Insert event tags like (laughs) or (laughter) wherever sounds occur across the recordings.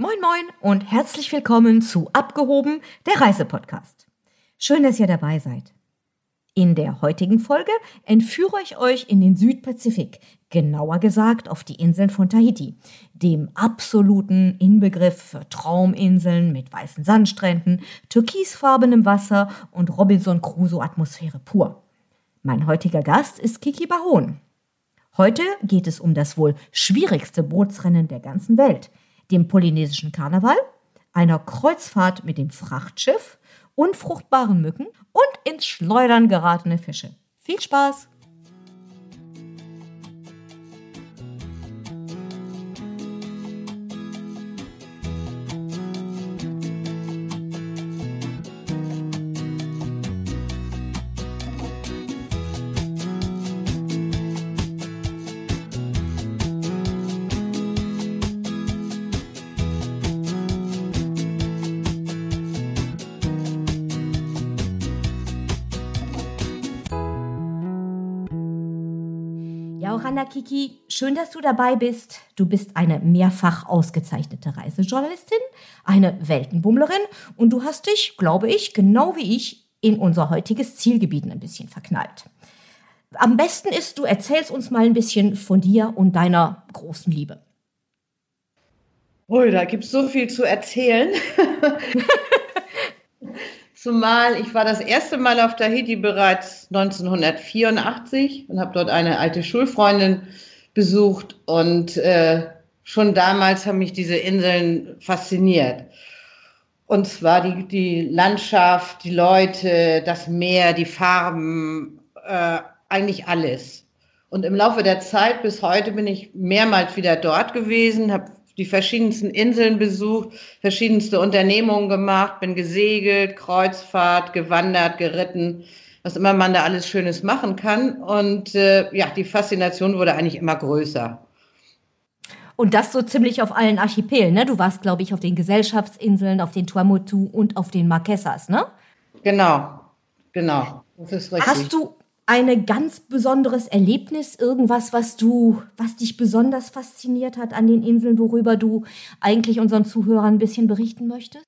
Moin moin und herzlich willkommen zu Abgehoben, der Reisepodcast. Schön, dass ihr dabei seid. In der heutigen Folge entführe ich euch in den Südpazifik, genauer gesagt auf die Inseln von Tahiti, dem absoluten Inbegriff für Trauminseln mit weißen Sandstränden, türkisfarbenem Wasser und Robinson Crusoe Atmosphäre pur. Mein heutiger Gast ist Kiki Bahon. Heute geht es um das wohl schwierigste Bootsrennen der ganzen Welt, dem polynesischen Karneval, einer Kreuzfahrt mit dem Frachtschiff unfruchtbaren Mücken und ins Schleudern geratene Fische. Viel Spaß! Johanna Kiki, schön, dass du dabei bist. Du bist eine mehrfach ausgezeichnete Reisejournalistin, eine Weltenbummlerin und du hast dich, glaube ich, genau wie ich, in unser heutiges Zielgebiet ein bisschen verknallt. Am besten ist, du erzählst uns mal ein bisschen von dir und deiner großen Liebe. Oh, da gibt es so viel zu erzählen. (laughs) Zumal ich war das erste Mal auf Tahiti bereits 1984 und habe dort eine alte Schulfreundin besucht und äh, schon damals haben mich diese Inseln fasziniert. Und zwar die, die Landschaft, die Leute, das Meer, die Farben, äh, eigentlich alles. Und im Laufe der Zeit bis heute bin ich mehrmals wieder dort gewesen, habe die verschiedensten Inseln besucht, verschiedenste Unternehmungen gemacht, bin gesegelt, Kreuzfahrt, gewandert, geritten, was immer man da alles Schönes machen kann. Und äh, ja, die Faszination wurde eigentlich immer größer. Und das so ziemlich auf allen Archipelen, ne? Du warst, glaube ich, auf den Gesellschaftsinseln, auf den Tuamotu und auf den Marquesas, ne? Genau, genau. Das ist richtig. Hast du ein ganz besonderes Erlebnis, irgendwas, was du, was dich besonders fasziniert hat an den Inseln, worüber du eigentlich unseren Zuhörern ein bisschen berichten möchtest?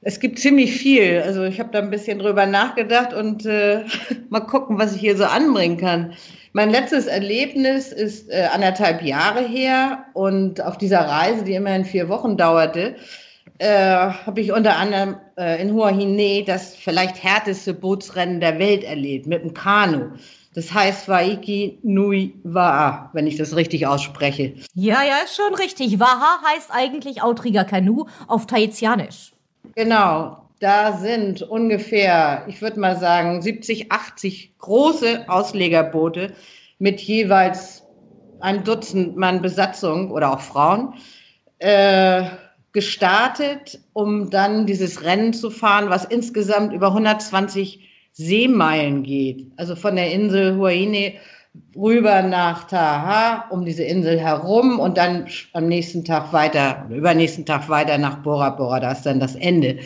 Es gibt ziemlich viel. Also ich habe da ein bisschen drüber nachgedacht und äh, (laughs) mal gucken, was ich hier so anbringen kann. Mein letztes Erlebnis ist äh, anderthalb Jahre her und auf dieser Reise, die immerhin vier Wochen dauerte, äh, habe ich unter anderem äh, in Huahine das vielleicht härteste Bootsrennen der Welt erlebt mit dem Kanu. Das heißt Waiki Nui Waa, wenn ich das richtig ausspreche. Ja, ja, ist schon richtig. Waha heißt eigentlich Outrigger Kanu auf Tahitianisch. Genau. Da sind ungefähr, ich würde mal sagen, 70, 80 große Auslegerboote mit jeweils ein Dutzend Mann Besatzung oder auch Frauen. Äh, gestartet, um dann dieses Rennen zu fahren, was insgesamt über 120 Seemeilen geht. Also von der Insel Huaine rüber nach Taha, um diese Insel herum und dann am nächsten Tag weiter, übernächsten Tag weiter nach Bora Bora. Da ist dann das Ende.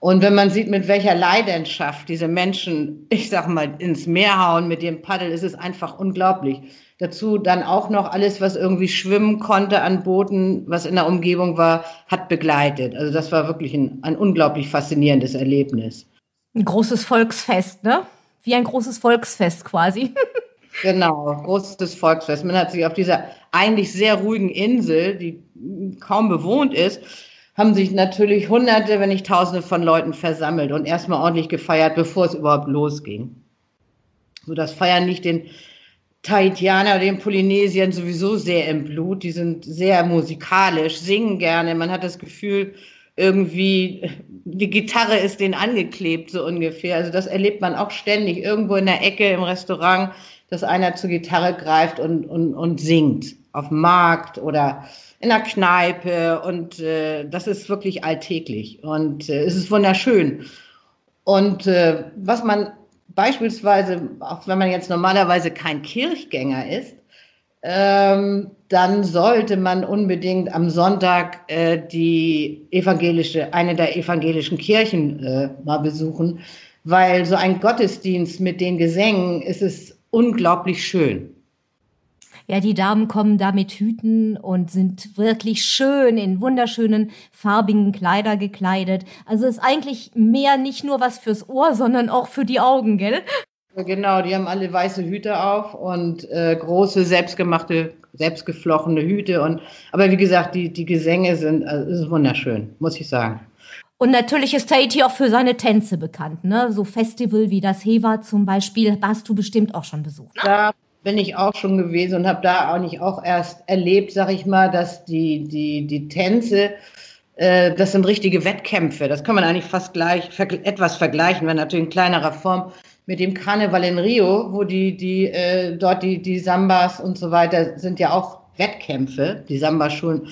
Und wenn man sieht, mit welcher Leidenschaft diese Menschen, ich sag mal, ins Meer hauen mit dem Paddel, ist es einfach unglaublich. Dazu dann auch noch alles, was irgendwie schwimmen konnte an Booten, was in der Umgebung war, hat begleitet. Also das war wirklich ein, ein unglaublich faszinierendes Erlebnis. Ein großes Volksfest, ne? Wie ein großes Volksfest quasi. (laughs) genau, großes Volksfest. Man hat sich auf dieser eigentlich sehr ruhigen Insel, die kaum bewohnt ist, haben sich natürlich Hunderte, wenn nicht Tausende von Leuten versammelt und erstmal ordentlich gefeiert, bevor es überhaupt losging. So, das Feiern nicht den Tahitianer, den Polynesiern sowieso sehr im Blut. Die sind sehr musikalisch, singen gerne. Man hat das Gefühl, irgendwie die Gitarre ist denen angeklebt, so ungefähr. Also das erlebt man auch ständig irgendwo in der Ecke im Restaurant, dass einer zur Gitarre greift und, und, und singt. Auf dem Markt oder in der Kneipe. Und äh, das ist wirklich alltäglich. Und äh, es ist wunderschön. Und äh, was man beispielsweise, auch wenn man jetzt normalerweise kein Kirchgänger ist, ähm, dann sollte man unbedingt am Sonntag äh, die evangelische, eine der evangelischen Kirchen äh, mal besuchen, weil so ein Gottesdienst mit den Gesängen ist es unglaublich schön. Ja, die Damen kommen da mit Hüten und sind wirklich schön in wunderschönen farbigen Kleider gekleidet. Also ist eigentlich mehr nicht nur was fürs Ohr, sondern auch für die Augen, gell? Genau, die haben alle weiße Hüte auf und äh, große selbstgemachte, selbstgeflochtene Hüte. Und aber wie gesagt, die, die Gesänge sind also, wunderschön, muss ich sagen. Und natürlich ist Tahiti auch für seine Tänze bekannt, ne? So Festival wie das Heva zum Beispiel, hast du bestimmt auch schon besucht. Da bin ich auch schon gewesen und habe da nicht auch erst erlebt, sag ich mal, dass die, die, die Tänze, äh, das sind richtige Wettkämpfe. Das kann man eigentlich fast gleich etwas vergleichen, wenn natürlich in kleinerer Form mit dem Karneval in Rio, wo die, die äh, dort die, die Sambas und so weiter sind ja auch Wettkämpfe, die Samba-Schulen.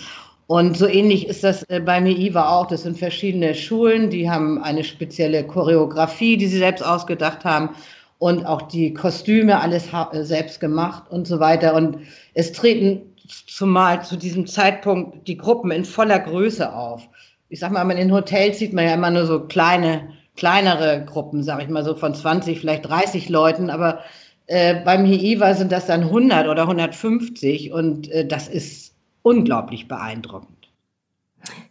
Und so ähnlich ist das äh, bei Meiva auch. Das sind verschiedene Schulen, die haben eine spezielle Choreografie, die sie selbst ausgedacht haben und auch die Kostüme alles äh, selbst gemacht und so weiter. Und es treten zumal zu diesem Zeitpunkt die Gruppen in voller Größe auf. Ich sag mal, in Hotels sieht man ja immer nur so kleine, kleinere Gruppen, sag ich mal so von 20, vielleicht 30 Leuten, aber äh, beim HIIVA sind das dann 100 oder 150 und äh, das ist unglaublich beeindruckend.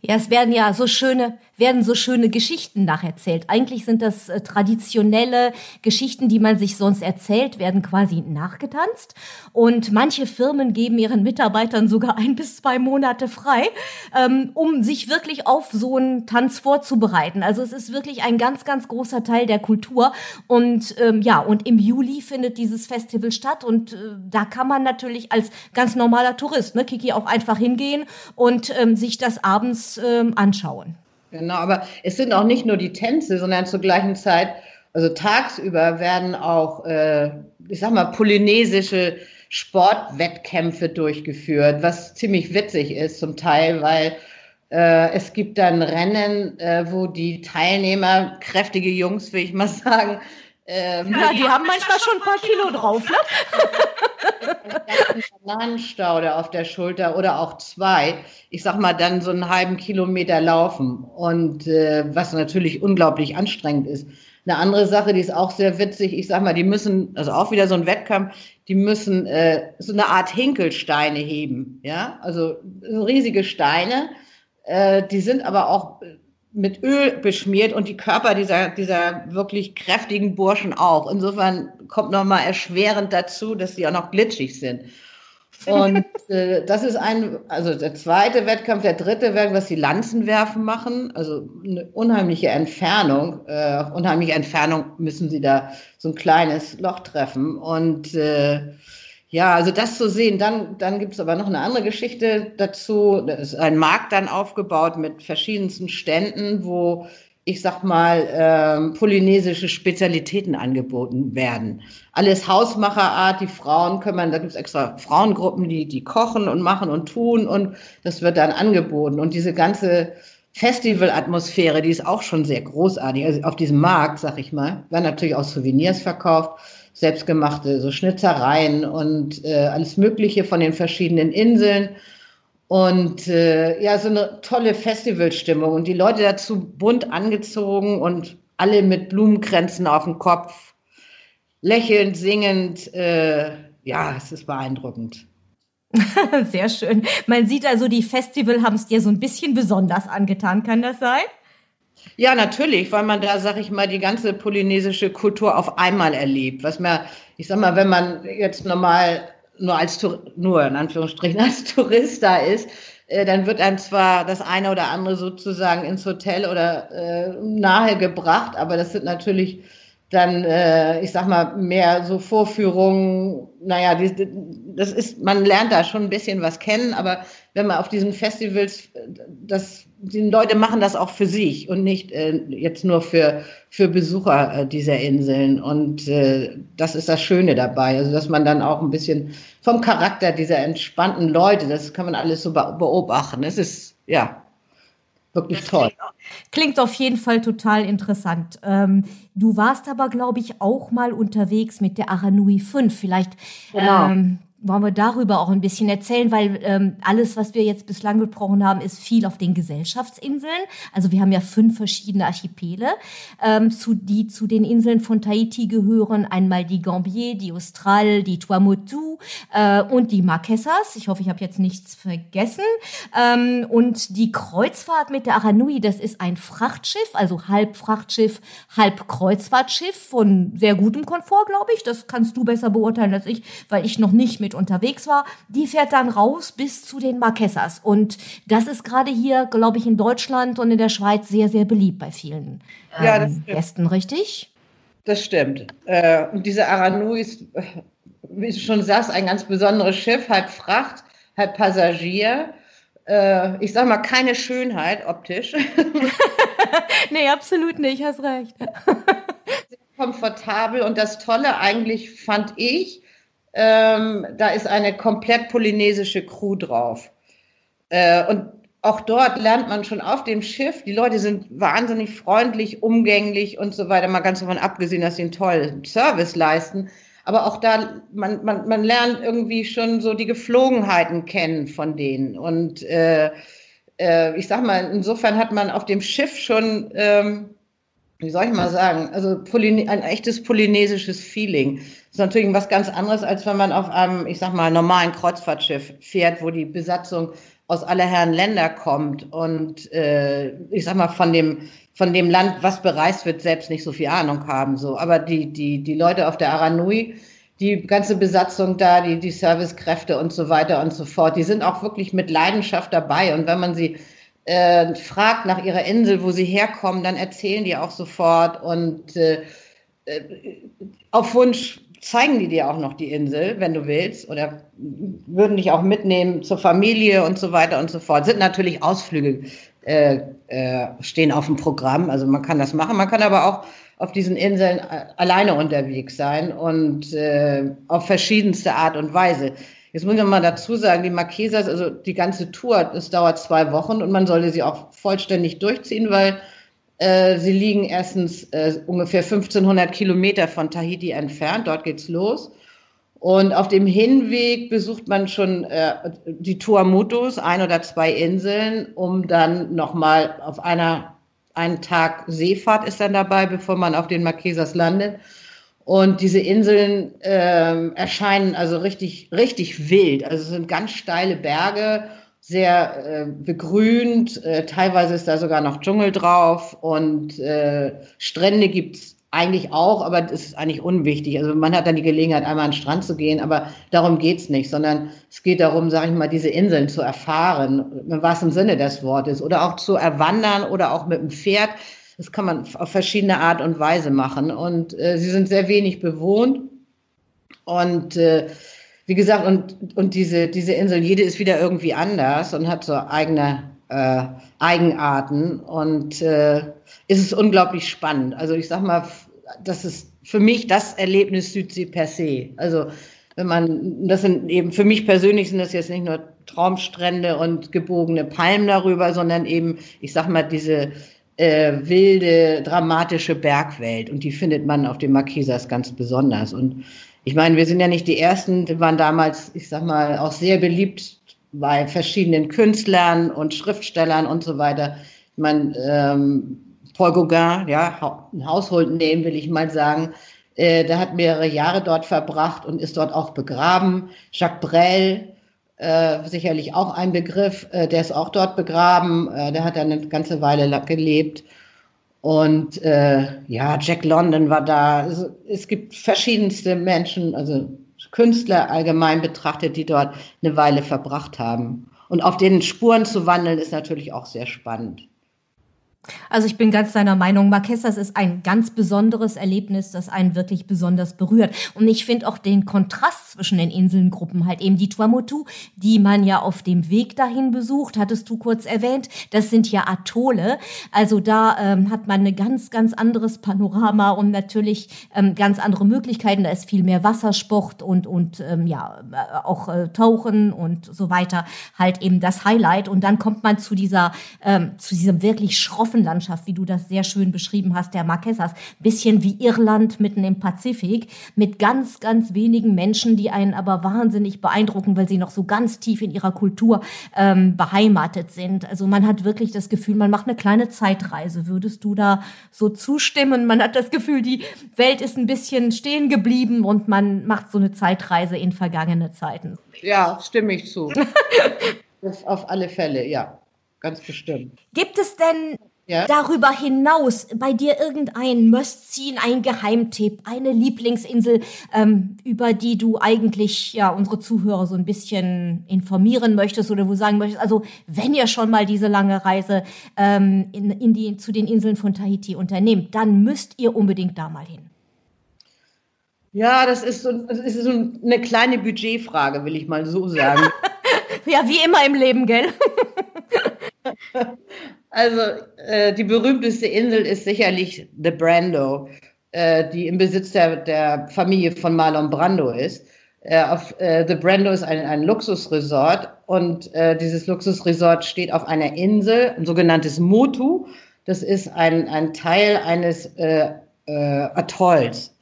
Ja, es werden ja so schöne, werden so schöne Geschichten nacherzählt. Eigentlich sind das äh, traditionelle Geschichten, die man sich sonst erzählt, werden quasi nachgetanzt. Und manche Firmen geben ihren Mitarbeitern sogar ein bis zwei Monate frei, ähm, um sich wirklich auf so einen Tanz vorzubereiten. Also es ist wirklich ein ganz, ganz großer Teil der Kultur. Und ähm, ja, und im Juli findet dieses Festival statt. Und äh, da kann man natürlich als ganz normaler Tourist, ne, Kiki, auch einfach hingehen und ähm, sich das abends ähm, anschauen. Genau, aber es sind auch nicht nur die Tänze, sondern zur gleichen Zeit, also tagsüber werden auch, äh, ich sag mal, polynesische Sportwettkämpfe durchgeführt, was ziemlich witzig ist zum Teil, weil äh, es gibt dann Rennen, äh, wo die Teilnehmer, kräftige Jungs, will ich mal (laughs) sagen, ähm, ja, die haben manchmal schon ein paar Kilo drauf, ne? (laughs) einen Bananenstaude auf der Schulter oder auch zwei. Ich sag mal, dann so einen halben Kilometer laufen. Und äh, was natürlich unglaublich anstrengend ist. Eine andere Sache, die ist auch sehr witzig, ich sag mal, die müssen, also auch wieder so ein Wettkampf, die müssen äh, so eine Art Hinkelsteine heben. Ja, also riesige Steine. Äh, die sind aber auch mit Öl beschmiert und die Körper dieser, dieser wirklich kräftigen Burschen auch. Insofern kommt nochmal erschwerend dazu, dass sie auch noch glitschig sind. Und (laughs) äh, das ist ein, also der zweite Wettkampf, der dritte Wettkampf, was die Lanzenwerfen machen, also eine unheimliche Entfernung, äh, unheimliche Entfernung müssen sie da so ein kleines Loch treffen. Und äh, ja, also das zu sehen. Dann, dann gibt es aber noch eine andere Geschichte dazu. Da ist ein Markt dann aufgebaut mit verschiedensten Ständen, wo ich sag mal, ähm, polynesische Spezialitäten angeboten werden. Alles Hausmacherart, die Frauen kümmern, da gibt es extra Frauengruppen, die, die kochen und machen und tun und das wird dann angeboten. Und diese ganze Festivalatmosphäre, die ist auch schon sehr großartig. Also auf diesem Markt, sag ich mal, werden natürlich auch Souvenirs verkauft selbstgemachte so Schnitzereien und äh, alles Mögliche von den verschiedenen Inseln. Und äh, ja, so eine tolle Festivalstimmung und die Leute dazu bunt angezogen und alle mit Blumenkränzen auf dem Kopf, lächelnd, singend. Äh, ja, es ist beeindruckend. (laughs) Sehr schön. Man sieht also, die Festival haben es dir so ein bisschen besonders angetan, kann das sein? Ja, natürlich, weil man da, sag ich mal, die ganze polynesische Kultur auf einmal erlebt. Was man, ich sag mal, wenn man jetzt normal nur als nur in Anführungsstrichen als (laughs) Tourist da ist, äh, dann wird einem zwar das eine oder andere sozusagen ins Hotel oder äh, nahe gebracht, aber das sind natürlich dann, äh, ich sag mal, mehr so Vorführungen, naja, die, das ist, man lernt da schon ein bisschen was kennen, aber wenn man auf diesen Festivals, das, die Leute machen das auch für sich und nicht äh, jetzt nur für, für Besucher äh, dieser Inseln. Und äh, das ist das Schöne dabei, also dass man dann auch ein bisschen vom Charakter dieser entspannten Leute, das kann man alles so beobachten. Es ist, ja, wirklich toll. Klingt auf jeden Fall total interessant. Ähm, du warst aber, glaube ich, auch mal unterwegs mit der Aranui 5. Vielleicht genau. ähm, wollen wir darüber auch ein bisschen erzählen, weil ähm, alles, was wir jetzt bislang besprochen haben, ist viel auf den Gesellschaftsinseln. Also wir haben ja fünf verschiedene Archipele, ähm, zu, die zu den Inseln von Tahiti gehören. Einmal die Gambier, die Austral, die Tuamotu äh, und die Marquesas. Ich hoffe, ich habe jetzt nichts vergessen. Ähm, und die Kreuzfahrt mit der Aranui, das ist ein Frachtschiff, also halb Frachtschiff, halb Kreuzfahrtschiff von sehr gutem Komfort, glaube ich. Das kannst du besser beurteilen als ich, weil ich noch nicht mit unterwegs war. Die fährt dann raus bis zu den Marquesas. Und das ist gerade hier, glaube ich, in Deutschland und in der Schweiz sehr, sehr beliebt bei vielen ähm, ja, Gästen, richtig? Das stimmt. Äh, und diese Aranui ist, wie du schon sagst, ein ganz besonderes Schiff, halb Fracht, halb Passagier. Äh, ich sag mal, keine Schönheit optisch. (laughs) (laughs) nee, absolut nicht, hast recht. Sehr komfortabel und das Tolle eigentlich fand ich, ähm, da ist eine komplett polynesische Crew drauf. Äh, und auch dort lernt man schon auf dem Schiff, die Leute sind wahnsinnig freundlich, umgänglich und so weiter, mal ganz davon abgesehen, dass sie einen tollen Service leisten. Aber auch da, man, man, man lernt irgendwie schon so die Geflogenheiten kennen von denen. Und äh, äh, ich sag mal, insofern hat man auf dem Schiff schon, ähm, wie soll ich mal sagen, also Polyne ein echtes polynesisches Feeling ist natürlich was ganz anderes, als wenn man auf einem, ich sag mal, normalen Kreuzfahrtschiff fährt, wo die Besatzung aus aller Herren Länder kommt und äh, ich sag mal von dem von dem Land, was bereist wird, selbst nicht so viel Ahnung haben. So, aber die die die Leute auf der Aranui, die ganze Besatzung da, die die Servicekräfte und so weiter und so fort, die sind auch wirklich mit Leidenschaft dabei. Und wenn man sie äh, fragt nach ihrer Insel, wo sie herkommen, dann erzählen die auch sofort und äh, äh auf Wunsch zeigen die dir auch noch die Insel, wenn du willst, oder würden dich auch mitnehmen zur Familie und so weiter und so fort. Sind natürlich Ausflüge, äh, äh, stehen auf dem Programm, also man kann das machen. Man kann aber auch auf diesen Inseln äh, alleine unterwegs sein und äh, auf verschiedenste Art und Weise. Jetzt muss ich mal dazu sagen, die Marquesas, also die ganze Tour, das dauert zwei Wochen und man sollte sie auch vollständig durchziehen, weil äh, sie liegen erstens äh, ungefähr 1500 Kilometer von Tahiti entfernt. Dort geht's los. Und auf dem Hinweg besucht man schon äh, die Tuamotus, ein oder zwei Inseln, um dann nochmal auf einer, einen Tag Seefahrt ist dann dabei, bevor man auf den Marquesas landet. Und diese Inseln äh, erscheinen also richtig, richtig wild. Also es sind ganz steile Berge sehr äh, begrünt. Äh, teilweise ist da sogar noch Dschungel drauf und äh, Strände gibt's eigentlich auch, aber das ist eigentlich unwichtig. Also man hat dann die Gelegenheit, einmal an den Strand zu gehen, aber darum geht's nicht, sondern es geht darum, sage ich mal, diese Inseln zu erfahren, im wahrsten Sinne des Wortes, oder auch zu erwandern oder auch mit dem Pferd. Das kann man auf verschiedene Art und Weise machen. Und äh, sie sind sehr wenig bewohnt. Und äh, wie gesagt, und, und diese, diese Insel, jede ist wieder irgendwie anders und hat so eigene äh, Eigenarten und äh, ist es unglaublich spannend. Also ich sag mal, das ist für mich das Erlebnis Südsee per se. Also wenn man, das sind eben für mich persönlich sind das jetzt nicht nur Traumstrände und gebogene Palmen darüber, sondern eben, ich sag mal, diese äh, wilde, dramatische Bergwelt. Und die findet man auf den Marquesas ganz besonders. Und ich meine, wir sind ja nicht die Ersten, die waren damals, ich sag mal, auch sehr beliebt bei verschiedenen Künstlern und Schriftstellern und so weiter. Ich meine, ähm, Paul Gauguin, ja, ein Haushold nehmen, will ich mal sagen, äh, der hat mehrere Jahre dort verbracht und ist dort auch begraben. Jacques Brel, äh, sicherlich auch ein Begriff, äh, der ist auch dort begraben. Äh, der hat dann eine ganze Weile gelebt. Und äh, ja, Jack London war da. Also, es gibt verschiedenste Menschen, also Künstler allgemein betrachtet, die dort eine Weile verbracht haben. Und auf den Spuren zu wandeln, ist natürlich auch sehr spannend. Also ich bin ganz deiner Meinung, Marquesas ist ein ganz besonderes Erlebnis, das einen wirklich besonders berührt. Und ich finde auch den Kontrast zwischen den Inselngruppen, halt eben die Tuamotu, die man ja auf dem Weg dahin besucht, hattest du kurz erwähnt, das sind ja Atole. Also da ähm, hat man ein ganz, ganz anderes Panorama und natürlich ähm, ganz andere Möglichkeiten. Da ist viel mehr Wassersport und, und ähm, ja, äh, auch äh, Tauchen und so weiter. Halt eben das Highlight. Und dann kommt man zu dieser, ähm, zu diesem wirklich schroffen Hafenlandschaft, wie du das sehr schön beschrieben hast, der Marquesas. Bisschen wie Irland mitten im Pazifik, mit ganz, ganz wenigen Menschen, die einen aber wahnsinnig beeindrucken, weil sie noch so ganz tief in ihrer Kultur ähm, beheimatet sind. Also man hat wirklich das Gefühl, man macht eine kleine Zeitreise. Würdest du da so zustimmen? Man hat das Gefühl, die Welt ist ein bisschen stehen geblieben und man macht so eine Zeitreise in vergangene Zeiten. Ja, stimme ich zu. (laughs) auf alle Fälle, ja, ganz bestimmt. Gibt es denn ja. darüber hinaus bei dir irgendein Must-Seen, ein Geheimtipp, eine Lieblingsinsel, ähm, über die du eigentlich ja unsere Zuhörer so ein bisschen informieren möchtest oder wo sagen möchtest, also wenn ihr schon mal diese lange Reise ähm, in, in die, zu den Inseln von Tahiti unternehmt, dann müsst ihr unbedingt da mal hin. Ja, das ist so, das ist so eine kleine Budgetfrage, will ich mal so sagen. (laughs) ja, wie immer im Leben, gell? (laughs) also äh, die berühmteste Insel ist sicherlich The Brando, äh, die im Besitz der, der Familie von Marlon Brando ist. Äh, auf, äh, The Brando ist ein, ein Luxusresort und äh, dieses Luxusresort steht auf einer Insel, ein sogenanntes Motu. Das ist ein, ein Teil eines äh, Atolls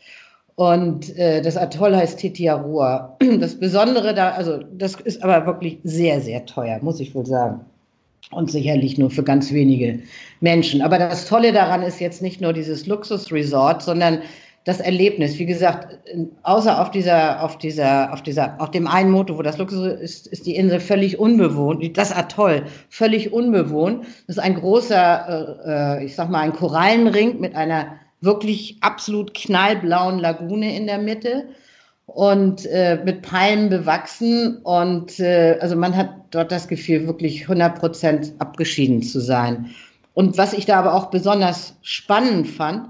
und äh, das Atoll heißt Tetiaroa. Das Besondere da, also das ist aber wirklich sehr, sehr teuer, muss ich wohl sagen. Und sicherlich nur für ganz wenige Menschen. Aber das Tolle daran ist jetzt nicht nur dieses Luxusresort, sondern das Erlebnis. Wie gesagt, außer auf dieser, auf dieser, auf dieser, auf dem einen Motor, wo das Luxus ist, ist die Insel völlig unbewohnt. Das Atoll völlig unbewohnt. Das ist ein großer, äh, äh ich sag mal, ein Korallenring mit einer wirklich absolut knallblauen Lagune in der Mitte und äh, mit Palmen bewachsen. Und äh, also man hat dort das Gefühl, wirklich 100 Prozent abgeschieden zu sein. Und was ich da aber auch besonders spannend fand,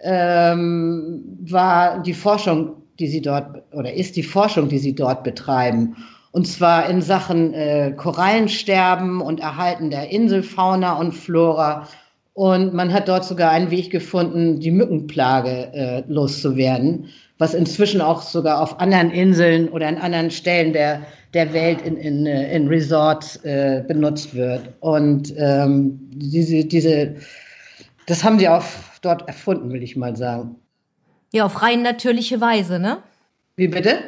ähm, war die Forschung, die sie dort, oder ist die Forschung, die sie dort betreiben. Und zwar in Sachen äh, Korallensterben und Erhalten der Inselfauna und Flora und man hat dort sogar einen Weg gefunden, die Mückenplage äh, loszuwerden, was inzwischen auch sogar auf anderen Inseln oder an anderen Stellen der, der Welt in, in, äh, in Resorts äh, benutzt wird. Und ähm, diese, diese, das haben sie auch dort erfunden, will ich mal sagen. Ja, auf rein natürliche Weise, ne? Wie bitte?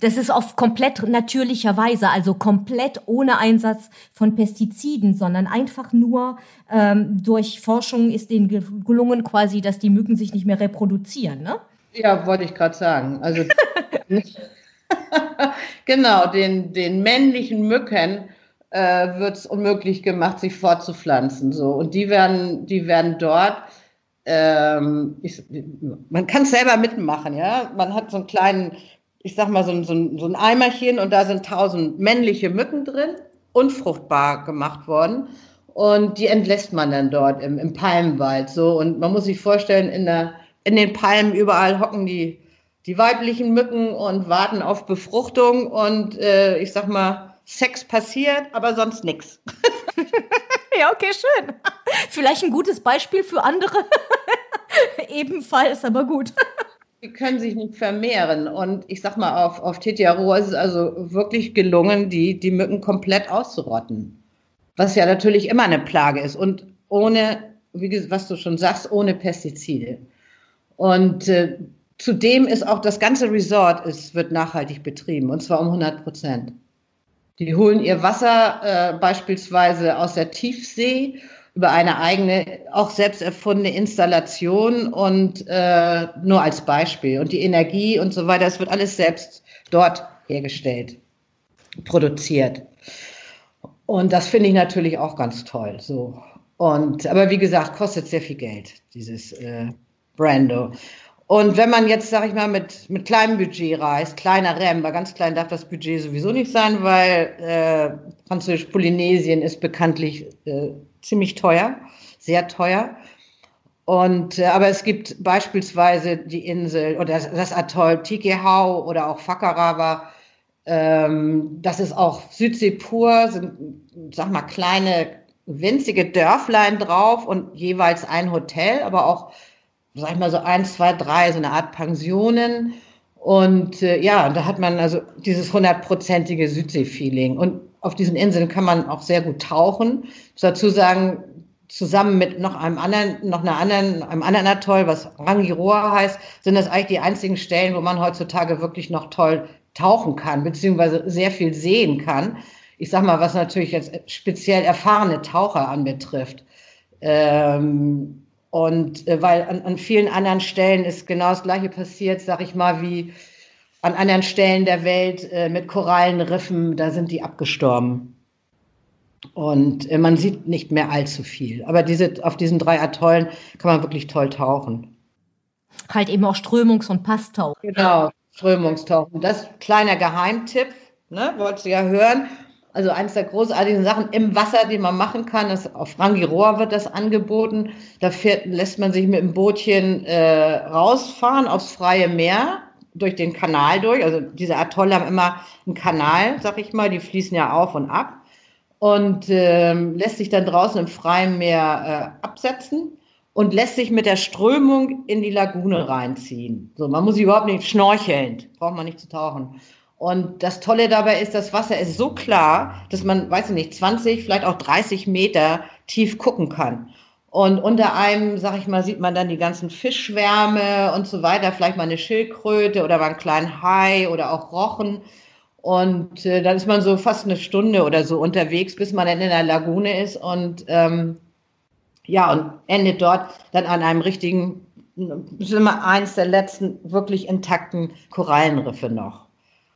Das ist auf komplett natürlicher Weise, also komplett ohne Einsatz von Pestiziden, sondern einfach nur ähm, durch Forschung ist denen gelungen quasi, dass die Mücken sich nicht mehr reproduzieren, ne? Ja, wollte ich gerade sagen. Also (laughs) (laughs) genau, den, den männlichen Mücken äh, wird es unmöglich gemacht, sich fortzupflanzen. So. Und die werden, die werden dort ähm, ich, man kann es selber mitmachen, ja. Man hat so einen kleinen ich sag mal, so ein, so, ein, Eimerchen und da sind tausend männliche Mücken drin, unfruchtbar gemacht worden. Und die entlässt man dann dort im, im Palmenwald. So. Und man muss sich vorstellen, in, der, in den Palmen überall hocken die, die weiblichen Mücken und warten auf Befruchtung. Und äh, ich sag mal, Sex passiert, aber sonst nichts. (laughs) Ja, okay, schön. Vielleicht ein gutes Beispiel für andere. (laughs) Ebenfalls, aber gut. Die können sich nicht vermehren. Und ich sag mal, auf, auf Tetiaroa ist es also wirklich gelungen, die, die Mücken komplett auszurotten. Was ja natürlich immer eine Plage ist. Und ohne, wie was du schon sagst, ohne Pestizide. Und äh, zudem ist auch das ganze Resort ist, wird nachhaltig betrieben. Und zwar um 100 Prozent. Die holen ihr Wasser äh, beispielsweise aus der Tiefsee über eine eigene, auch selbst erfundene Installation und äh, nur als Beispiel. Und die Energie und so weiter, es wird alles selbst dort hergestellt, produziert. Und das finde ich natürlich auch ganz toll. So. Und, aber wie gesagt, kostet sehr viel Geld, dieses äh, Brando. Und wenn man jetzt, sag ich mal, mit, mit kleinem Budget reist, kleiner Rem, bei ganz klein darf das Budget sowieso nicht sein, weil äh, Französisch-Polynesien ist bekanntlich äh, ziemlich teuer, sehr teuer. Und, äh, aber es gibt beispielsweise die Insel oder das, das Atoll Tikehau oder auch Fakarawa. Ähm, das ist auch Südsee pur, sind, sag mal, kleine, winzige Dörflein drauf und jeweils ein Hotel, aber auch, sag ich mal, so eins, zwei, drei, so eine Art Pensionen. Und äh, ja, da hat man also dieses hundertprozentige Südsee-Feeling. Und auf diesen Inseln kann man auch sehr gut tauchen. Ich muss dazu sagen, zusammen mit noch einem anderen, noch einer anderen, einem anderen Atoll, was Rangiroa heißt, sind das eigentlich die einzigen Stellen, wo man heutzutage wirklich noch toll tauchen kann, beziehungsweise sehr viel sehen kann. Ich sag mal, was natürlich jetzt speziell erfahrene Taucher anbetrifft. Ähm, und äh, weil an, an vielen anderen Stellen ist genau das Gleiche passiert, sag ich mal, wie an anderen Stellen der Welt äh, mit Korallenriffen, da sind die abgestorben. Und äh, man sieht nicht mehr allzu viel. Aber diese, auf diesen drei Atollen kann man wirklich toll tauchen. Halt eben auch Strömungs- und Passtauchen. Genau, Strömungstauchen. Das ist kleiner Geheimtipp, ne, wolltest du ja hören. Also eines der großartigen Sachen im Wasser, die man machen kann, ist auf Rangiroa wird das angeboten. Da fährt, lässt man sich mit dem Bootchen äh, rausfahren aufs freie Meer durch den Kanal durch. Also diese Atolle haben immer einen Kanal, sag ich mal, die fließen ja auf und ab und äh, lässt sich dann draußen im freien Meer äh, absetzen und lässt sich mit der Strömung in die Lagune reinziehen. So, man muss überhaupt nicht schnorcheln, braucht man nicht zu tauchen. Und das Tolle dabei ist, das Wasser ist so klar, dass man, weiß ich nicht, 20, vielleicht auch 30 Meter tief gucken kann. Und unter einem, sag ich mal, sieht man dann die ganzen Fischschwärme und so weiter, vielleicht mal eine Schildkröte oder mal einen kleinen Hai oder auch Rochen. Und äh, dann ist man so fast eine Stunde oder so unterwegs, bis man dann in der Lagune ist und ähm, ja, und endet dort dann an einem richtigen, sind immer eins der letzten wirklich intakten Korallenriffe noch.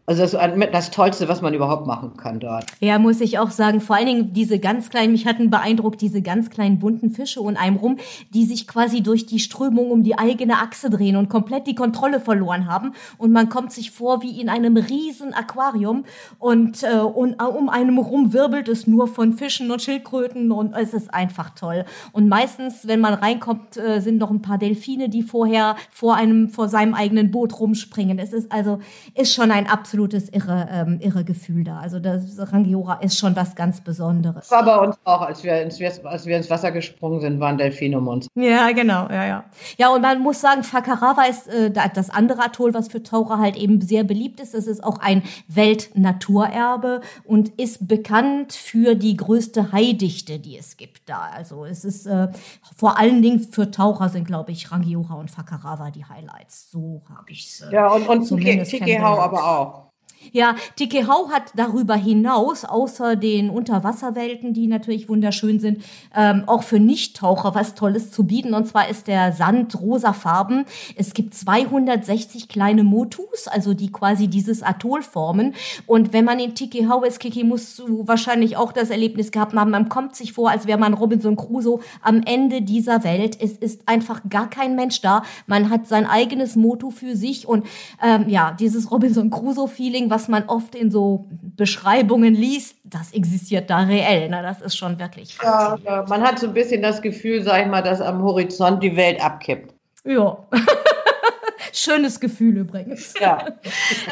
Also das das Tollste, was man überhaupt machen kann dort. Ja, muss ich auch sagen. Vor allen Dingen diese ganz kleinen, mich hatten beeindruckt, diese ganz kleinen bunten Fische und einem rum, die sich quasi durch die Strömung um die eigene Achse drehen und komplett die Kontrolle verloren haben. Und man kommt sich vor wie in einem riesen Aquarium und, äh, und äh, um einem rum wirbelt es nur von Fischen und Schildkröten und es ist einfach toll. Und meistens, wenn man reinkommt, äh, sind noch ein paar Delfine, die vorher vor einem, vor seinem eigenen Boot rumspringen. Es ist also, ist schon ein absolut absolutes irre, ähm, irre Gefühl da. Also das Rangiora ist schon was ganz Besonderes. war bei uns auch, als wir, ins, als wir ins Wasser gesprungen sind, waren Delfine um uns. Ja, genau, ja, ja. Ja, und man muss sagen, Fakarawa ist äh, das andere Atoll, was für Taucher halt eben sehr beliebt ist. Es ist auch ein Weltnaturerbe und ist bekannt für die größte Haidichte, die es gibt da. Also es ist äh, vor allen Dingen für Taucher sind, glaube ich, Rangiora und Fakarawa die Highlights. So habe ich es. Äh, ja, und, und Tikehau aber auch. Ja, Tikehau hat darüber hinaus, außer den Unterwasserwelten, die natürlich wunderschön sind, ähm, auch für Nichttaucher was Tolles zu bieten. Und zwar ist der Sand rosafarben. Es gibt 260 kleine Motus, also die quasi dieses Atoll formen. Und wenn man in Tikehau ist, Kiki, musst du wahrscheinlich auch das Erlebnis gehabt haben, man kommt sich vor, als wäre man Robinson Crusoe am Ende dieser Welt. Es ist einfach gar kein Mensch da. Man hat sein eigenes Motu für sich und ähm, ja, dieses Robinson Crusoe-Feeling, was man oft in so Beschreibungen liest, das existiert da reell. Ne? Das ist schon wirklich ja, ja, man hat so ein bisschen das Gefühl, sag ich mal, dass am Horizont die Welt abkippt. Ja. (laughs) Schönes Gefühl übrigens. Ja.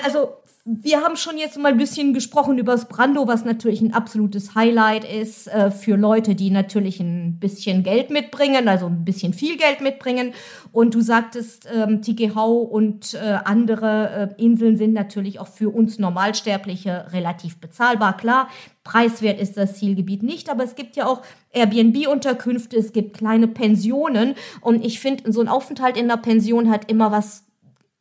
Also wir haben schon jetzt mal ein bisschen gesprochen über das Brando, was natürlich ein absolutes Highlight ist äh, für Leute, die natürlich ein bisschen Geld mitbringen, also ein bisschen viel Geld mitbringen. Und du sagtest, ähm, Tikehau und äh, andere äh, Inseln sind natürlich auch für uns Normalsterbliche relativ bezahlbar. Klar, preiswert ist das Zielgebiet nicht, aber es gibt ja auch Airbnb-Unterkünfte, es gibt kleine Pensionen. Und ich finde, so ein Aufenthalt in der Pension hat immer was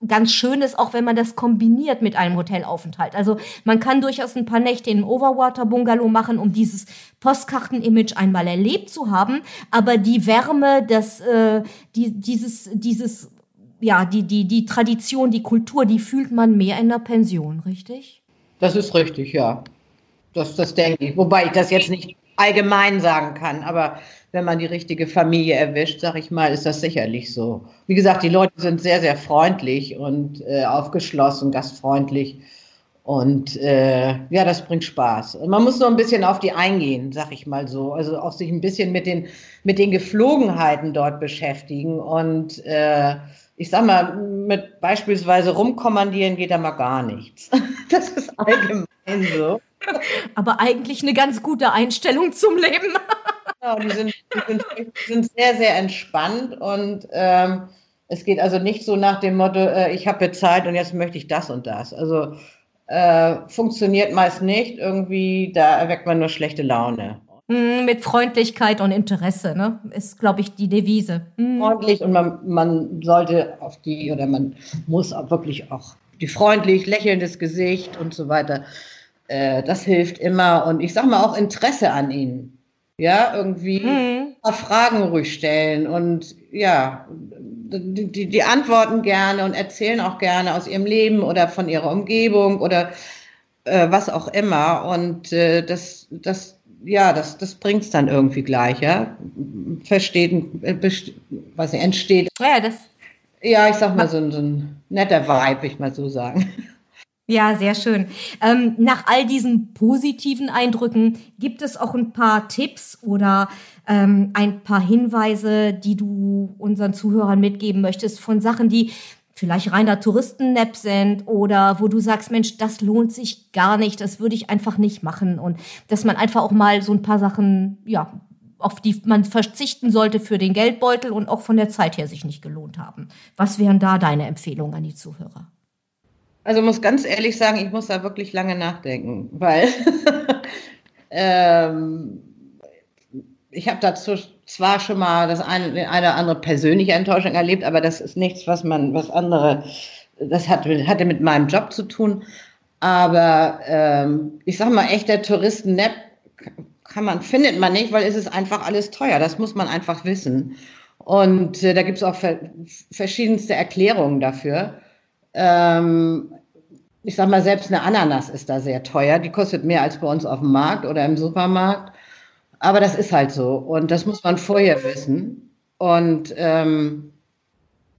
ganz schön ist, auch wenn man das kombiniert mit einem Hotelaufenthalt. Also man kann durchaus ein paar Nächte in einem Overwater-Bungalow machen, um dieses Postkarten-Image einmal erlebt zu haben. Aber die Wärme, das, äh, die, dieses, dieses, ja, die, die, die Tradition, die Kultur, die fühlt man mehr in der Pension, richtig? Das ist richtig, ja. Das, das denke ich. Wobei ich das jetzt nicht allgemein sagen kann, aber wenn man die richtige Familie erwischt, sag ich mal, ist das sicherlich so. Wie gesagt, die Leute sind sehr, sehr freundlich und äh, aufgeschlossen, gastfreundlich. Und äh, ja, das bringt Spaß. Man muss nur ein bisschen auf die eingehen, sag ich mal so. Also auch sich ein bisschen mit den, mit den Geflogenheiten dort beschäftigen. Und äh, ich sag mal, mit beispielsweise rumkommandieren geht da mal gar nichts. (laughs) Das ist allgemein so. Aber eigentlich eine ganz gute Einstellung zum Leben. Genau, die sind, die sind, die sind sehr, sehr entspannt und ähm, es geht also nicht so nach dem Motto, äh, ich habe bezahlt und jetzt möchte ich das und das. Also äh, funktioniert meist nicht. Irgendwie, da erweckt man nur schlechte Laune. Mm, mit Freundlichkeit und Interesse, ne? Ist, glaube ich, die Devise. Mm. Freundlich und man, man sollte auf die, oder man muss auch wirklich auch die freundlich, lächelndes Gesicht und so weiter. Äh, das hilft immer. Und ich sage mal auch Interesse an ihnen. Ja, irgendwie mhm. ein Fragen ruhig stellen und ja, die, die, die antworten gerne und erzählen auch gerne aus ihrem Leben oder von ihrer Umgebung oder äh, was auch immer. Und äh, das, das ja, das, das bringt es dann irgendwie gleich, ja. Versteht, äh, was entsteht. Ja, das. Ja, ich sag mal, so, ein, so ein netter Vibe, ich mal so sagen. Ja, sehr schön. Ähm, nach all diesen positiven Eindrücken gibt es auch ein paar Tipps oder ähm, ein paar Hinweise, die du unseren Zuhörern mitgeben möchtest von Sachen, die vielleicht reiner Touristennap sind oder wo du sagst, Mensch, das lohnt sich gar nicht, das würde ich einfach nicht machen und dass man einfach auch mal so ein paar Sachen, ja, auf die man verzichten sollte für den Geldbeutel und auch von der Zeit her sich nicht gelohnt haben. Was wären da deine Empfehlungen an die Zuhörer? Also muss ganz ehrlich sagen, ich muss da wirklich lange nachdenken, weil (laughs) ähm, ich habe dazu zwar schon mal das eine, oder andere persönliche Enttäuschung erlebt, aber das ist nichts, was man, was andere, das hat, hatte mit meinem Job zu tun. Aber ähm, ich sag mal, echter Touristen-Nap kann man, findet man nicht, weil es ist einfach alles teuer. Das muss man einfach wissen. Und äh, da gibt es auch ver verschiedenste Erklärungen dafür. Ähm, ich sag mal, selbst eine Ananas ist da sehr teuer. Die kostet mehr als bei uns auf dem Markt oder im Supermarkt. Aber das ist halt so und das muss man vorher wissen. Und ähm,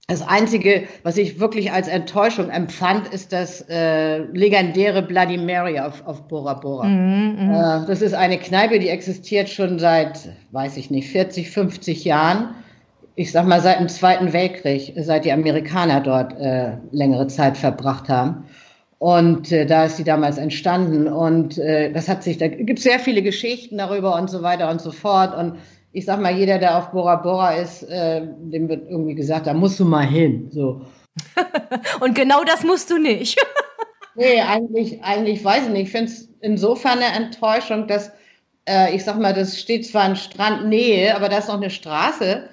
das Einzige, was ich wirklich als Enttäuschung empfand, ist das äh, legendäre Bloody Mary auf, auf Bora Bora. Mm, mm. Äh, das ist eine Kneipe, die existiert schon seit, weiß ich nicht, 40, 50 Jahren. Ich sag mal seit dem Zweiten Weltkrieg, seit die Amerikaner dort äh, längere Zeit verbracht haben. Und äh, da ist sie damals entstanden. Und äh, das hat sich, da gibt sehr viele Geschichten darüber und so weiter und so fort. Und ich sag mal, jeder, der auf Bora Bora ist, äh, dem wird irgendwie gesagt, da musst du mal hin. So. (laughs) und genau das musst du nicht. (laughs) nee, eigentlich, eigentlich weiß ich nicht. Ich finde es insofern eine Enttäuschung, dass, äh, ich sag mal, das steht zwar in Strandnähe, aber da ist noch eine Straße.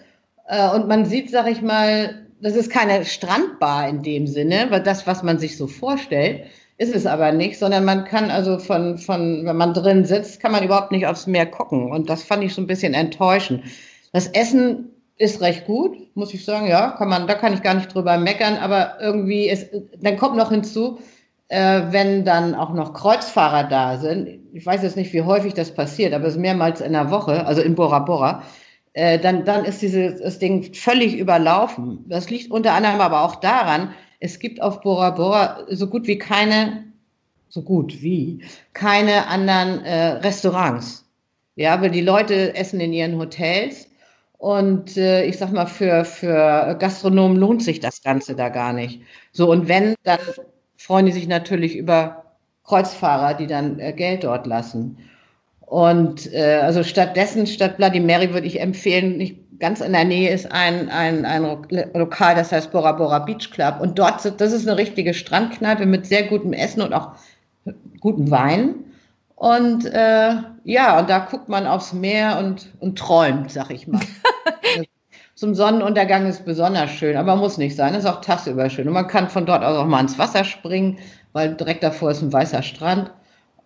Äh, und man sieht, sag ich mal, das ist keine Strandbar in dem Sinne, weil das, was man sich so vorstellt, ist es aber nicht, sondern man kann also von, von, wenn man drin sitzt, kann man überhaupt nicht aufs Meer gucken. Und das fand ich so ein bisschen enttäuschend. Das Essen ist recht gut, muss ich sagen, ja, kann man, da kann ich gar nicht drüber meckern, aber irgendwie ist, dann kommt noch hinzu, äh, wenn dann auch noch Kreuzfahrer da sind. Ich weiß jetzt nicht, wie häufig das passiert, aber es ist mehrmals in der Woche, also in Bora Bora äh, dann, dann ist dieses das Ding völlig überlaufen. Das liegt unter anderem aber auch daran, es gibt auf Bora Bora so gut wie keine, so gut wie, keine anderen äh, Restaurants. Ja, weil die Leute essen in ihren Hotels und äh, ich sag mal, für, für Gastronomen lohnt sich das Ganze da gar nicht. So, und wenn, dann freuen die sich natürlich über Kreuzfahrer, die dann äh, Geld dort lassen. Und äh, also stattdessen, statt Bloody Mary würde ich empfehlen, nicht ganz in der Nähe ist ein, ein, ein Lokal, das heißt Bora Bora Beach Club. Und dort, das ist eine richtige Strandkneipe mit sehr gutem Essen und auch gutem Wein. Und äh, ja, und da guckt man aufs Meer und, und träumt, sag ich mal. (laughs) Zum Sonnenuntergang ist besonders schön, aber muss nicht sein, ist auch tagsüber schön. Und man kann von dort aus auch mal ins Wasser springen, weil direkt davor ist ein weißer Strand.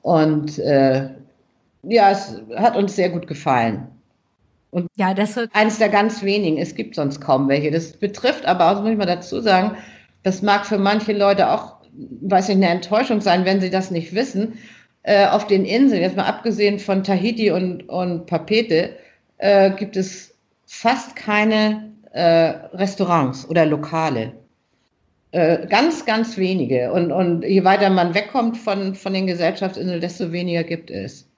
Und äh, ja, es hat uns sehr gut gefallen. Und ja, das eines der ganz wenigen. Es gibt sonst kaum welche. Das betrifft aber auch, muss ich mal dazu sagen, das mag für manche Leute auch, weiß ich, eine Enttäuschung sein, wenn sie das nicht wissen. Äh, auf den Inseln, jetzt mal abgesehen von Tahiti und, und Papete, äh, gibt es fast keine äh, Restaurants oder Lokale. Äh, ganz, ganz wenige. Und, und je weiter man wegkommt von, von den Gesellschaftsinseln, desto weniger gibt es.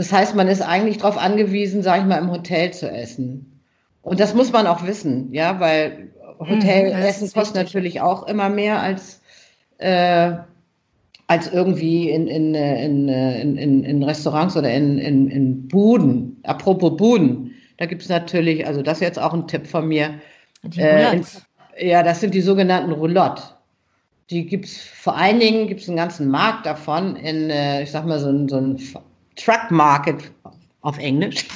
Das heißt, man ist eigentlich darauf angewiesen, sage ich mal, im Hotel zu essen. Und das muss man auch wissen, ja, weil Hotelessen hm, kostet natürlich auch immer mehr als, äh, als irgendwie in, in, in, in, in Restaurants oder in, in, in Buden. Apropos Buden, da gibt es natürlich, also das ist jetzt auch ein Tipp von mir. Die äh, ja, das sind die sogenannten Roulotte. Die gibt es vor allen Dingen, gibt es einen ganzen Markt davon in, äh, ich sag mal, so, so ein Truck Market auf Englisch.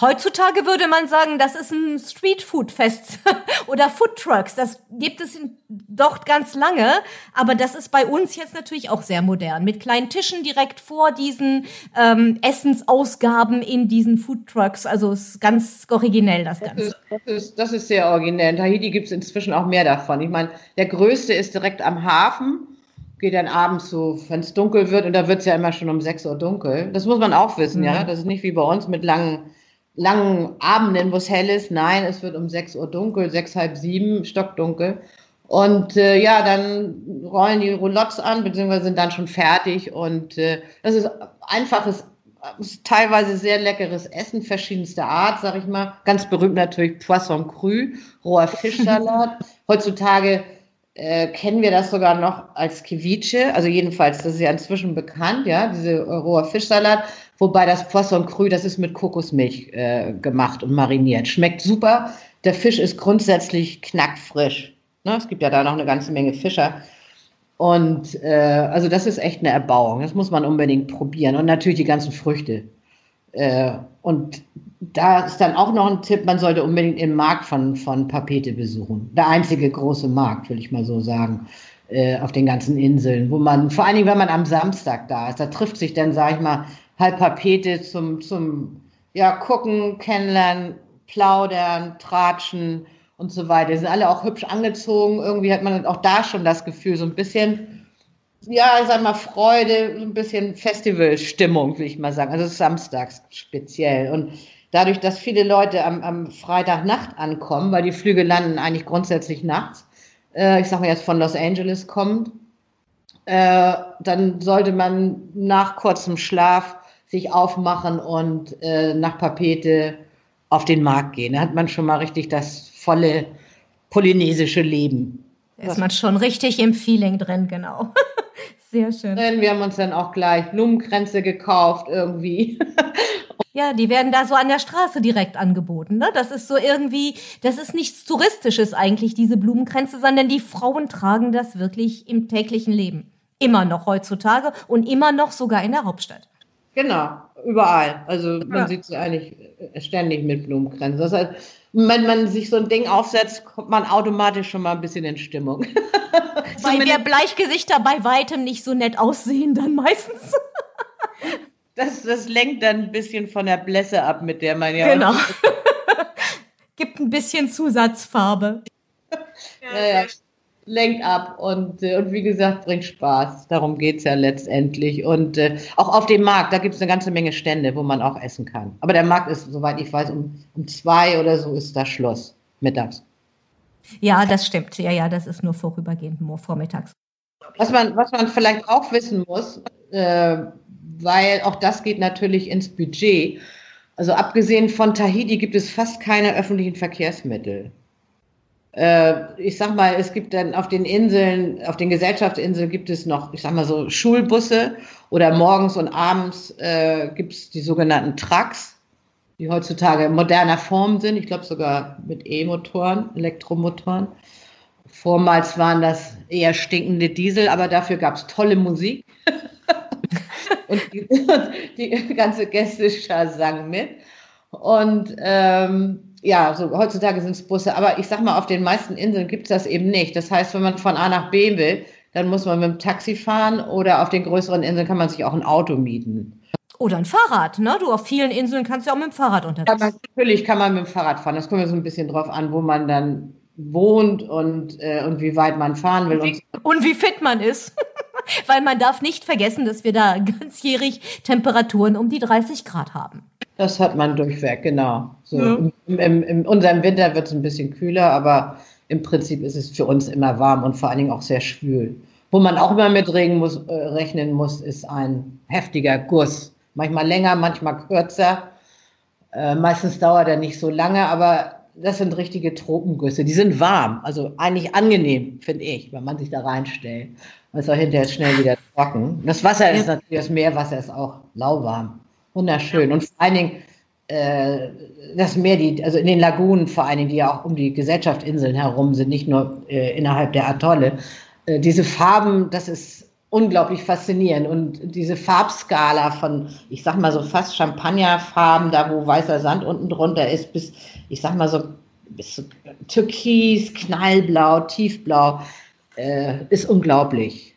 Heutzutage würde man sagen, das ist ein Streetfood-Fest (laughs) oder Foodtrucks. Das gibt es dort ganz lange, aber das ist bei uns jetzt natürlich auch sehr modern. Mit kleinen Tischen direkt vor diesen ähm, Essensausgaben in diesen Foodtrucks. Also es ist ganz originell, das Ganze. Das ist, das ist, das ist sehr originell. In Tahiti gibt es inzwischen auch mehr davon. Ich meine, der größte ist direkt am Hafen geht dann abends so, wenn es dunkel wird, und da wird es ja immer schon um 6 Uhr dunkel. Das muss man auch wissen, mhm. ja. Das ist nicht wie bei uns mit langen langen Abenden, wo es hell ist. Nein, es wird um 6 Uhr dunkel, sechs, halb sieben, stockdunkel. Und äh, ja, dann rollen die Roulottes an, beziehungsweise sind dann schon fertig. Und äh, das ist einfaches, teilweise sehr leckeres Essen verschiedenster Art, sag ich mal. Ganz berühmt natürlich Poisson cru, roher (laughs) Fischsalat. Heutzutage äh, kennen wir das sogar noch als Ceviche, also jedenfalls, das ist ja inzwischen bekannt, ja, diese roher Fischsalat. Wobei das Poisson cru, das ist mit Kokosmilch äh, gemacht und mariniert. Schmeckt super. Der Fisch ist grundsätzlich knackfrisch. Ne? Es gibt ja da noch eine ganze Menge Fischer. Und äh, also das ist echt eine Erbauung. Das muss man unbedingt probieren. Und natürlich die ganzen Früchte. Äh, und da ist dann auch noch ein Tipp, man sollte unbedingt den Markt von, von Papete besuchen. Der einzige große Markt, will ich mal so sagen, äh, auf den ganzen Inseln, wo man, vor allen Dingen, wenn man am Samstag da ist, da trifft sich dann, sag ich mal, halb Papete zum, zum ja, gucken, kennenlernen, plaudern, tratschen und so weiter. Die sind alle auch hübsch angezogen. Irgendwie hat man auch da schon das Gefühl, so ein bisschen, ja, ich sag mal, Freude, ein bisschen Festivalstimmung, will ich mal sagen. Also samstags speziell. Und dadurch, dass viele Leute am, am Freitagnacht ankommen, weil die Flüge landen eigentlich grundsätzlich nachts, äh, ich sag mal jetzt von Los Angeles kommt, äh, dann sollte man nach kurzem Schlaf sich aufmachen und äh, nach Papete auf den Markt gehen. Da hat man schon mal richtig das volle polynesische Leben. Ist man schon richtig im Feeling drin, genau. (laughs) Sehr schön. Wir haben uns dann auch gleich Blumenkränze gekauft irgendwie. (laughs) Ja, die werden da so an der Straße direkt angeboten. Ne? Das ist so irgendwie, das ist nichts Touristisches eigentlich, diese Blumenkränze, sondern die Frauen tragen das wirklich im täglichen Leben. Immer noch heutzutage und immer noch sogar in der Hauptstadt. Genau, überall. Also man ja. sieht sie eigentlich ständig mit Blumenkränzen. Das heißt, wenn man sich so ein Ding aufsetzt, kommt man automatisch schon mal ein bisschen in Stimmung. (laughs) Weil wir Bleichgesichter bei weitem nicht so nett aussehen dann meistens. (laughs) das, das lenkt dann ein bisschen von der Blässe ab, mit der man ja. Genau. (laughs) Gibt ein bisschen Zusatzfarbe. Ja, ja lenkt ab und, äh, und wie gesagt, bringt Spaß. Darum geht es ja letztendlich. Und äh, auch auf dem Markt, da gibt es eine ganze Menge Stände, wo man auch essen kann. Aber der Markt ist, soweit ich weiß, um, um zwei oder so ist da Schluss mittags. Ja, das stimmt. Ja, ja, das ist nur vorübergehend, nur vormittags. Was man, was man vielleicht auch wissen muss, äh, weil auch das geht natürlich ins Budget. Also abgesehen von Tahiti gibt es fast keine öffentlichen Verkehrsmittel ich sag mal, es gibt dann auf den Inseln, auf den Gesellschaftsinseln gibt es noch, ich sag mal so Schulbusse oder morgens und abends äh, gibt es die sogenannten Trucks, die heutzutage in moderner Form sind. Ich glaube sogar mit E-Motoren, Elektromotoren. Vormals waren das eher stinkende Diesel, aber dafür gab es tolle Musik. (laughs) und, die, (laughs) die ganze Gästeschar sang mit. Und ähm, ja, so heutzutage sind es Busse, aber ich sag mal, auf den meisten Inseln gibt es das eben nicht. Das heißt, wenn man von A nach B will, dann muss man mit dem Taxi fahren oder auf den größeren Inseln kann man sich auch ein Auto mieten. Oder ein Fahrrad, ne? Du auf vielen Inseln kannst ja auch mit dem Fahrrad unterwegs sein. natürlich kann man mit dem Fahrrad fahren. Das kommt ja so ein bisschen drauf an, wo man dann wohnt und, äh, und wie weit man fahren will. Und und wie fit man ist. (laughs) Weil man darf nicht vergessen, dass wir da (laughs) ganzjährig Temperaturen um die 30 Grad haben. Das hat man durchweg, genau. So, ja. in, in, in, unserem Winter wird es ein bisschen kühler, aber im Prinzip ist es für uns immer warm und vor allen Dingen auch sehr schwül. Wo man auch immer mit Regen muss, äh, rechnen muss, ist ein heftiger Guss. Manchmal länger, manchmal kürzer. Äh, meistens dauert er nicht so lange, aber das sind richtige Tropengüsse. Die sind warm, also eigentlich angenehm, finde ich, wenn man sich da reinstellt. Man ist auch hinterher schnell wieder trocken. Das Wasser ist natürlich, das Meerwasser ist auch lauwarm. Wunderschön. Und vor allen Dingen äh, das Meer, die, also in den Lagunen vor allen Dingen, die ja auch um die Gesellschaftsinseln herum sind, nicht nur äh, innerhalb der Atolle. Äh, diese Farben, das ist unglaublich faszinierend. Und diese Farbskala von, ich sag mal so fast Champagnerfarben, da wo weißer Sand unten drunter ist, bis, ich sag mal so, bis so Türkis, Knallblau, Tiefblau, äh, ist unglaublich.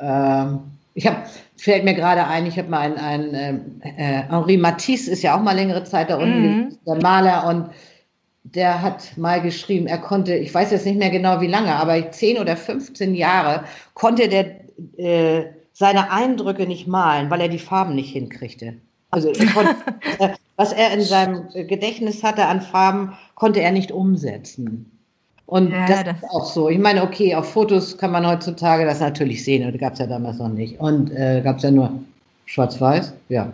Ähm, ich habe, fällt mir gerade ein, ich habe mal ein, ein äh, Henri Matisse ist ja auch mal längere Zeit da unten, mhm. der Maler und der hat mal geschrieben, er konnte, ich weiß jetzt nicht mehr genau wie lange, aber 10 oder 15 Jahre konnte der äh, seine Eindrücke nicht malen, weil er die Farben nicht hinkriegte. Also konnte, (laughs) äh, was er in seinem Gedächtnis hatte an Farben, konnte er nicht umsetzen. Und ja, das, das, ist auch so. Ich meine, okay, auf Fotos kann man heutzutage das natürlich sehen, aber das gab es ja damals noch nicht. Und äh, gab es ja nur schwarz-weiß, ja.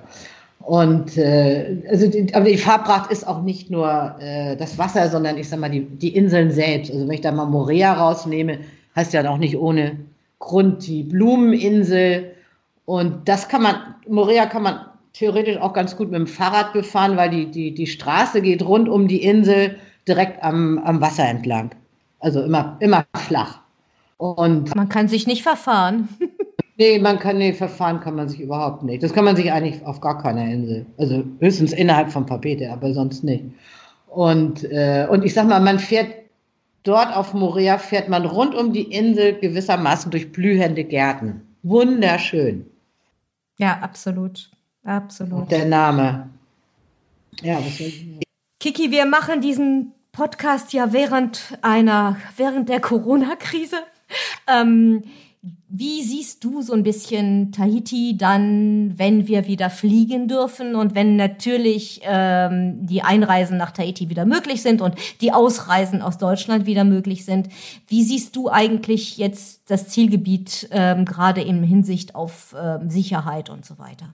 Und äh, also die, aber die Farbpracht ist auch nicht nur äh, das Wasser, sondern ich sag mal, die, die Inseln selbst. Also wenn ich da mal Morea rausnehme, heißt ja auch nicht ohne Grund die Blumeninsel. Und das kann man, Morea kann man theoretisch auch ganz gut mit dem Fahrrad befahren, weil die, die, die Straße geht rund um die Insel direkt am, am Wasser entlang. Also immer, immer flach. Und man kann sich nicht verfahren. (laughs) nee, man kann, nee, verfahren kann man sich überhaupt nicht. Das kann man sich eigentlich auf gar keiner Insel. Also höchstens innerhalb von Papete, aber sonst nicht. Und, äh, und ich sag mal, man fährt dort auf Morea, fährt man rund um die Insel gewissermaßen durch blühende Gärten. Wunderschön. Ja, absolut. Absolut. Und der Name. Ja, was soll ich Kiki, wir machen diesen Podcast ja während einer, während der Corona-Krise. Ähm, wie siehst du so ein bisschen Tahiti dann, wenn wir wieder fliegen dürfen und wenn natürlich ähm, die Einreisen nach Tahiti wieder möglich sind und die Ausreisen aus Deutschland wieder möglich sind? Wie siehst du eigentlich jetzt das Zielgebiet ähm, gerade in Hinsicht auf ähm, Sicherheit und so weiter?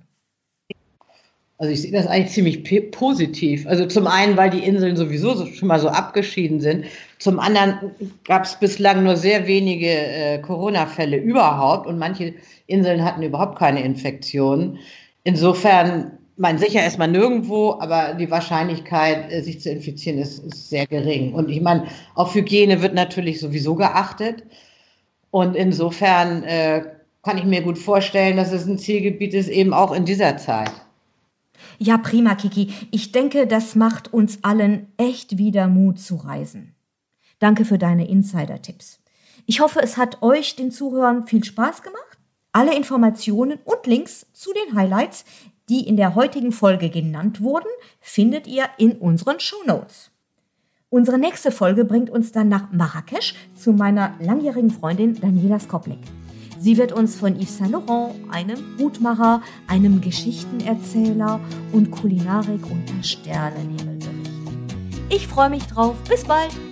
Also ich sehe das eigentlich ziemlich positiv. Also zum einen, weil die Inseln sowieso schon mal so abgeschieden sind. Zum anderen gab es bislang nur sehr wenige äh, Corona-Fälle überhaupt und manche Inseln hatten überhaupt keine Infektionen. Insofern, man sicher ist man nirgendwo, aber die Wahrscheinlichkeit, äh, sich zu infizieren, ist, ist sehr gering. Und ich meine, auf Hygiene wird natürlich sowieso geachtet. Und insofern äh, kann ich mir gut vorstellen, dass es ein Zielgebiet ist, eben auch in dieser Zeit. Ja, prima, Kiki. Ich denke, das macht uns allen echt wieder Mut zu reisen. Danke für deine Insider-Tipps. Ich hoffe, es hat euch, den Zuhörern, viel Spaß gemacht. Alle Informationen und Links zu den Highlights, die in der heutigen Folge genannt wurden, findet ihr in unseren Show Notes. Unsere nächste Folge bringt uns dann nach Marrakesch zu meiner langjährigen Freundin Daniela Skoplik. Sie wird uns von Yves Saint Laurent, einem Hutmacher, einem Geschichtenerzähler und Kulinarik unter Sternenhimmel berichten. Ich freue mich drauf. Bis bald!